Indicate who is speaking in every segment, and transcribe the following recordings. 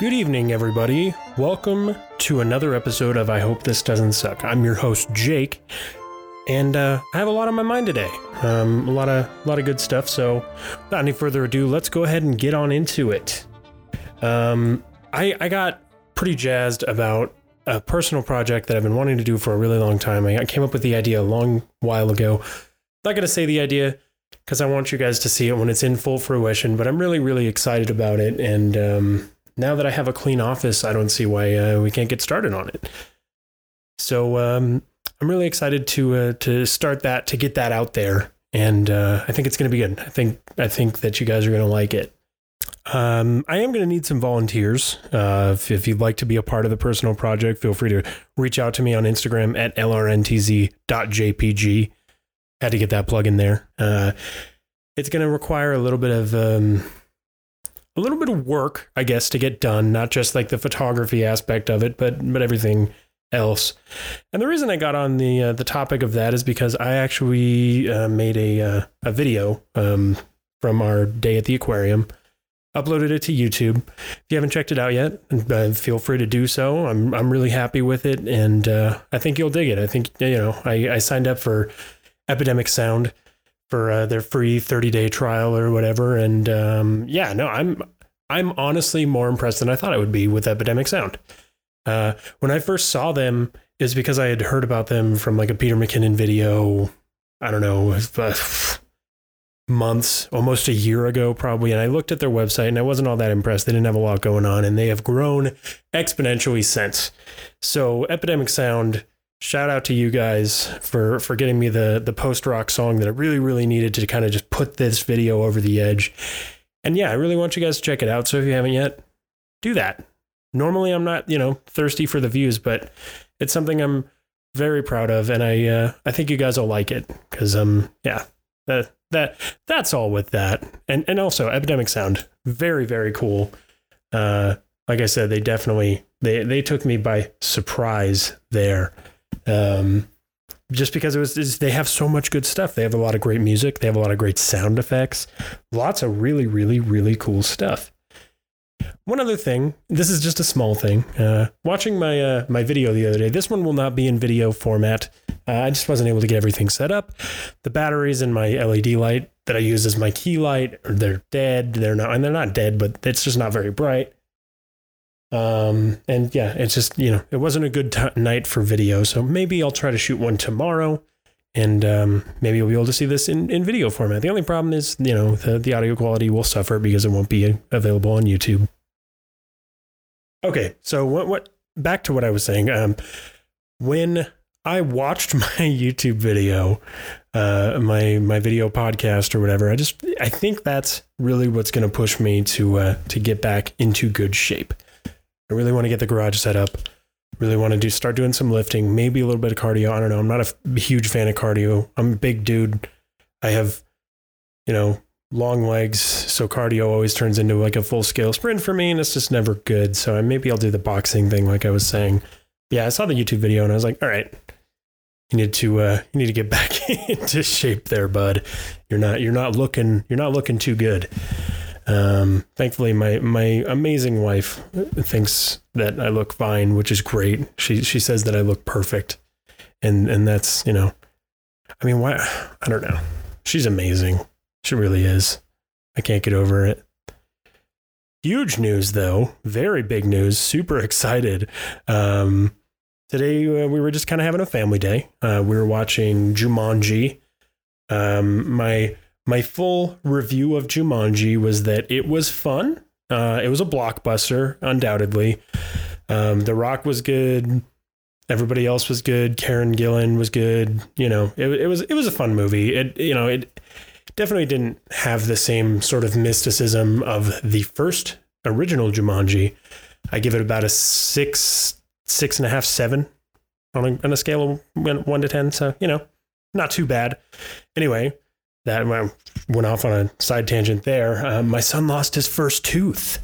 Speaker 1: Good evening, everybody. Welcome to another episode of I Hope This Doesn't Suck. I'm your host, Jake, and uh, I have a lot on my mind today. Um, a lot of a lot of good stuff. So, without any further ado, let's go ahead and get on into it. Um, I I got pretty jazzed about a personal project that I've been wanting to do for a really long time. I came up with the idea a long while ago. Not gonna say the idea because I want you guys to see it when it's in full fruition. But I'm really, really excited about it. And um, now that I have a clean office, I don't see why uh, we can't get started on it. So um, I'm really excited to uh, to start that to get that out there, and uh, I think it's going to be good. I think I think that you guys are going to like it. Um, I am going to need some volunteers. Uh, if, if, you'd like to be a part of the personal project, feel free to reach out to me on Instagram at lrntz.jpg had to get that plug in there. Uh, it's going to require a little bit of um, a little bit of work, I guess, to get done. Not just like the photography aspect of it, but but everything else. And the reason I got on the uh, the topic of that is because I actually uh, made a uh, a video um, from our day at the aquarium. Uploaded it to YouTube. If you haven't checked it out yet, uh, feel free to do so. I'm I'm really happy with it, and uh, I think you'll dig it. I think you know I, I signed up for Epidemic Sound for uh, their free 30 day trial or whatever. And um, yeah, no, I'm I'm honestly more impressed than I thought I would be with Epidemic Sound. Uh, when I first saw them, is because I had heard about them from like a Peter McKinnon video. I don't know, months, almost a year ago, probably. And I looked at their website and I wasn't all that impressed. They didn't have a lot going on, and they have grown exponentially since. So, Epidemic Sound shout out to you guys for for getting me the the post rock song that I really really needed to kind of just put this video over the edge. And yeah, I really want you guys to check it out. So if you haven't yet, do that. Normally I'm not, you know, thirsty for the views, but it's something I'm very proud of and I uh, I think you guys will like it cuz um yeah, that that that's all with that. And and also Epidemic Sound, very very cool. Uh like I said, they definitely they they took me by surprise there. Um, just because it was they have so much good stuff. They have a lot of great music. They have a lot of great sound effects. Lots of really, really, really cool stuff. One other thing, this is just a small thing. Uh, watching my uh, my video the other day, this one will not be in video format. Uh, I just wasn't able to get everything set up. The batteries in my LED light that I use as my key light, they're dead. They're not, and they're not dead, but it's just not very bright. Um, and yeah, it's just, you know, it wasn't a good t- night for video. So maybe I'll try to shoot one tomorrow and um, maybe you'll be able to see this in, in video format. The only problem is, you know, the, the audio quality will suffer because it won't be available on YouTube. Okay, so what, what back to what I was saying. Um, when I watched my YouTube video, uh, my my video podcast or whatever, I just I think that's really what's going to push me to uh, to get back into good shape. I really want to get the garage set up. Really want to do start doing some lifting, maybe a little bit of cardio. I don't know. I'm not a huge fan of cardio. I'm a big dude. I have, you know, long legs, so cardio always turns into like a full scale sprint for me, and it's just never good. So maybe I'll do the boxing thing, like I was saying. Yeah, I saw the YouTube video and I was like, all right, you need to uh, you need to get back into shape there, bud. You're not you're not looking you're not looking too good. Um, thankfully, my my amazing wife thinks that I look fine, which is great. She she says that I look perfect, and and that's you know, I mean, why? I don't know. She's amazing. She really is. I can't get over it. Huge news, though. Very big news. Super excited. Um, today uh, we were just kind of having a family day. Uh, we were watching Jumanji. Um, my my full review of Jumanji was that it was fun. Uh, it was a blockbuster, undoubtedly. Um, the Rock was good. Everybody else was good. Karen Gillan was good. You know, it, it was it was a fun movie. It you know it definitely didn't have the same sort of mysticism of the first original Jumanji. I give it about a six, six and a half, seven on a, on a scale of one to ten. So you know, not too bad. Anyway, that went off on a side tangent there. Uh, my son lost his first tooth.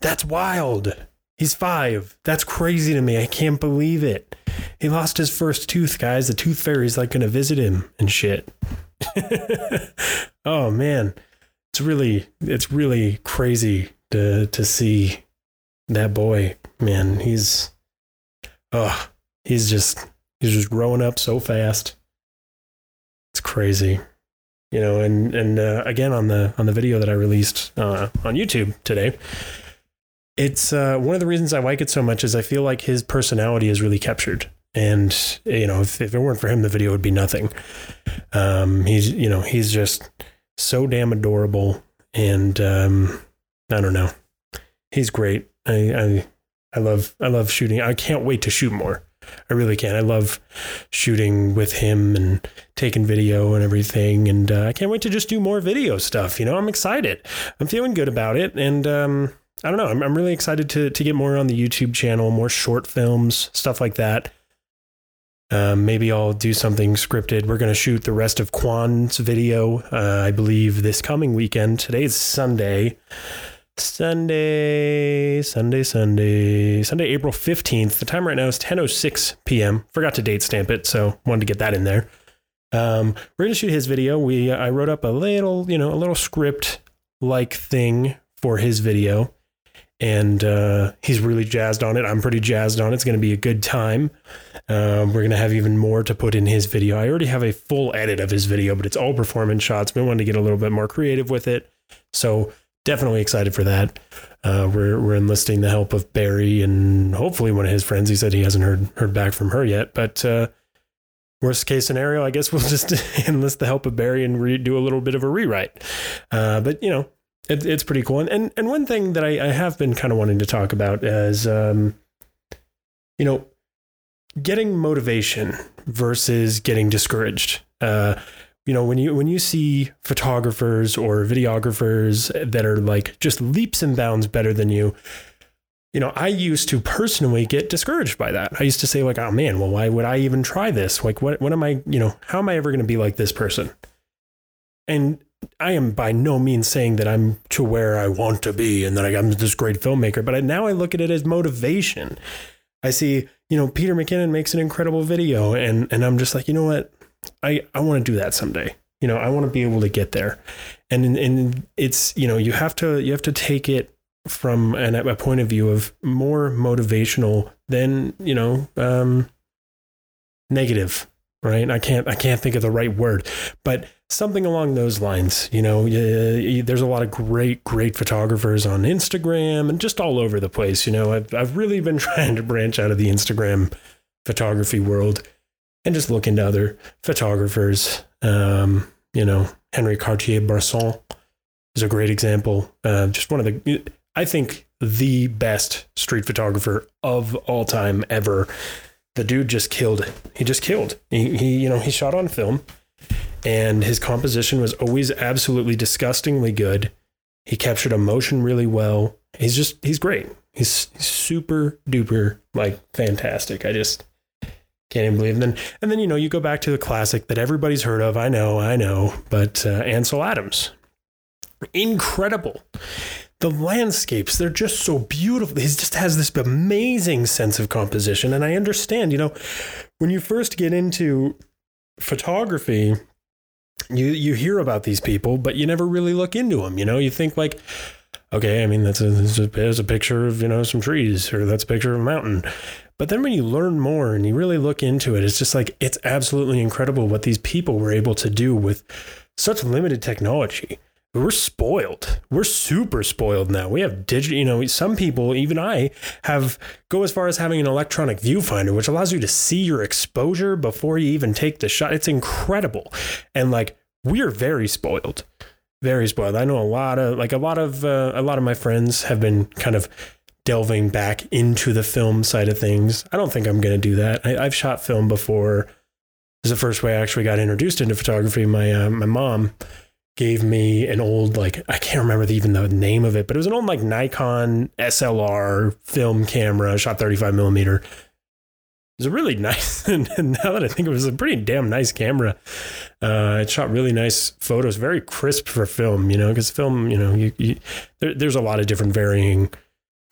Speaker 1: That's wild. He's five. That's crazy to me. I can't believe it. He lost his first tooth, guys. The tooth fairy's like going to visit him and shit. oh man, it's really it's really crazy to to see that boy, man, he's oh, he's just he's just growing up so fast. It's crazy. You know, and and uh, again on the on the video that I released uh, on YouTube today, it's uh, one of the reasons I like it so much is I feel like his personality is really captured. And you know, if, if it weren't for him, the video would be nothing. Um, he's you know he's just so damn adorable, and um, I don't know, he's great. I, I I love I love shooting. I can't wait to shoot more. I really can. I love shooting with him and taking video and everything, and uh, I can't wait to just do more video stuff. You know, I'm excited. I'm feeling good about it, and um, I don't know. I'm, I'm really excited to to get more on the YouTube channel, more short films, stuff like that. Um, maybe I'll do something scripted. We're going to shoot the rest of Quan's video, uh, I believe, this coming weekend. Today's Sunday. Sunday, Sunday, Sunday, Sunday, April 15th. The time right now is 10.06 p.m. Forgot to date stamp it, so wanted to get that in there. Um, we're going to shoot his video. We I wrote up a little, you know, a little script like thing for his video and uh, he's really jazzed on it. I'm pretty jazzed on it. It's going to be a good time. Um, we're going to have even more to put in his video. I already have a full edit of his video, but it's all performance shots. We wanted to get a little bit more creative with it. So definitely excited for that. Uh, we're we're enlisting the help of Barry and hopefully one of his friends. He said he hasn't heard heard back from her yet, but uh, worst case scenario, I guess we'll just enlist the help of Barry and re- do a little bit of a rewrite. Uh, but you know, it, it's pretty cool. And, and, and one thing that I, I have been kind of wanting to talk about is, um, you know, getting motivation versus getting discouraged. Uh, you know, when you when you see photographers or videographers that are like just leaps and bounds better than you, you know, I used to personally get discouraged by that. I used to say like, oh man, well, why would I even try this? Like, what what am I, you know, how am I ever going to be like this person? And I am by no means saying that I'm to where I want to be and that I'm this great filmmaker, but I, now I look at it as motivation. I see, you know, Peter McKinnon makes an incredible video, and and I'm just like, you know what, I I want to do that someday. You know, I want to be able to get there, and and it's you know you have to you have to take it from an, a point of view of more motivational than you know um, negative right? I can't I can't think of the right word, but something along those lines. You know, there's a lot of great great photographers on Instagram and just all over the place. You know, I've I've really been trying to branch out of the Instagram photography world and just look into other photographers. Um, you know, Henri Cartier-Bresson is a great example. Uh, just one of the I think the best street photographer of all time ever the dude just killed. He just killed. He, he, you know, he shot on film, and his composition was always absolutely disgustingly good. He captured emotion really well. He's just, he's great. He's, he's super duper like fantastic. I just can't even believe. And then, and then you know, you go back to the classic that everybody's heard of. I know, I know, but uh, Ansel Adams, incredible the landscapes they're just so beautiful he just has this amazing sense of composition and i understand you know when you first get into photography you you hear about these people but you never really look into them you know you think like okay i mean that's a, that's a, a picture of you know some trees or that's a picture of a mountain but then when you learn more and you really look into it it's just like it's absolutely incredible what these people were able to do with such limited technology we're spoiled. We're super spoiled now. We have digital, you know, some people, even I, have go as far as having an electronic viewfinder, which allows you to see your exposure before you even take the shot. It's incredible. And like, we're very spoiled. Very spoiled. I know a lot of like a lot of uh, a lot of my friends have been kind of delving back into the film side of things. I don't think I'm going to do that. I, have shot film before. This is the first way I actually got introduced into photography. My uh, my mom gave me an old like I can't remember the, even the name of it, but it was an old like Nikon SLR film camera, shot 35 millimeter. Was a really nice, and now that I think it was a pretty damn nice camera. Uh, it shot really nice photos, very crisp for film, you know, because film, you know, you, you there, there's a lot of different varying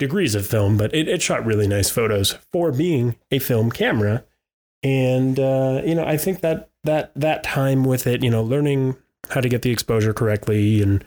Speaker 1: degrees of film, but it, it shot really nice photos for being a film camera. And uh, you know, I think that that that time with it, you know, learning how to get the exposure correctly and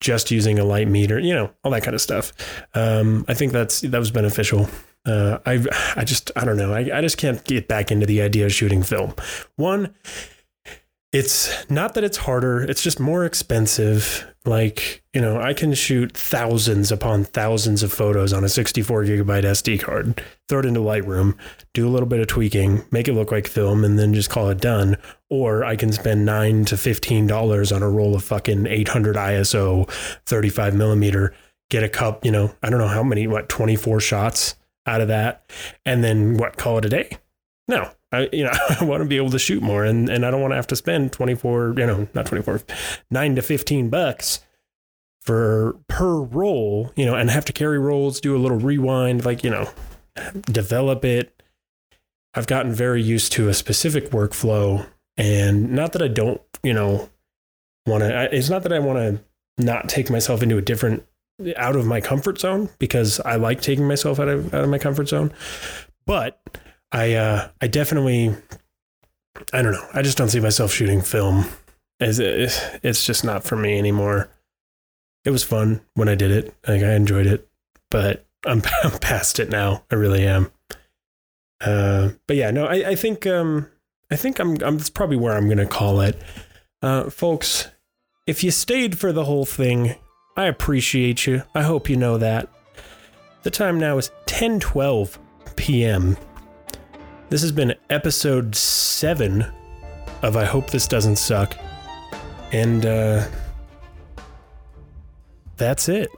Speaker 1: just using a light meter, you know, all that kind of stuff. Um, I think that's that was beneficial. Uh, I I just I don't know. I, I just can't get back into the idea of shooting film. One, it's not that it's harder, it's just more expensive. Like, you know, I can shoot thousands upon thousands of photos on a 64 gigabyte SD card, throw it into Lightroom, do a little bit of tweaking, make it look like film, and then just call it done. Or I can spend nine to $15 on a roll of fucking 800 ISO 35 millimeter, get a cup, you know, I don't know how many, what, 24 shots out of that, and then what, call it a day. No, I, you know, I want to be able to shoot more and, and I don't want to have to spend 24, you know, not 24, nine to 15 bucks for per roll, you know, and have to carry rolls, do a little rewind, like, you know, develop it. I've gotten very used to a specific workflow and not that I don't, you know, want to, it's not that I want to not take myself into a different, out of my comfort zone because I like taking myself out of, out of my comfort zone. But I uh, I definitely I don't know. I just don't see myself shooting film. As it's just not for me anymore. It was fun when I did it. Like I enjoyed it, but I'm, I'm past it now. I really am. Uh, but yeah, no, I, I think um, I think I'm, I'm that's probably where I'm gonna call it, uh, folks. If you stayed for the whole thing, I appreciate you. I hope you know that. The time now is 10:12 p.m. This has been episode seven of I Hope This Doesn't Suck. And uh, that's it.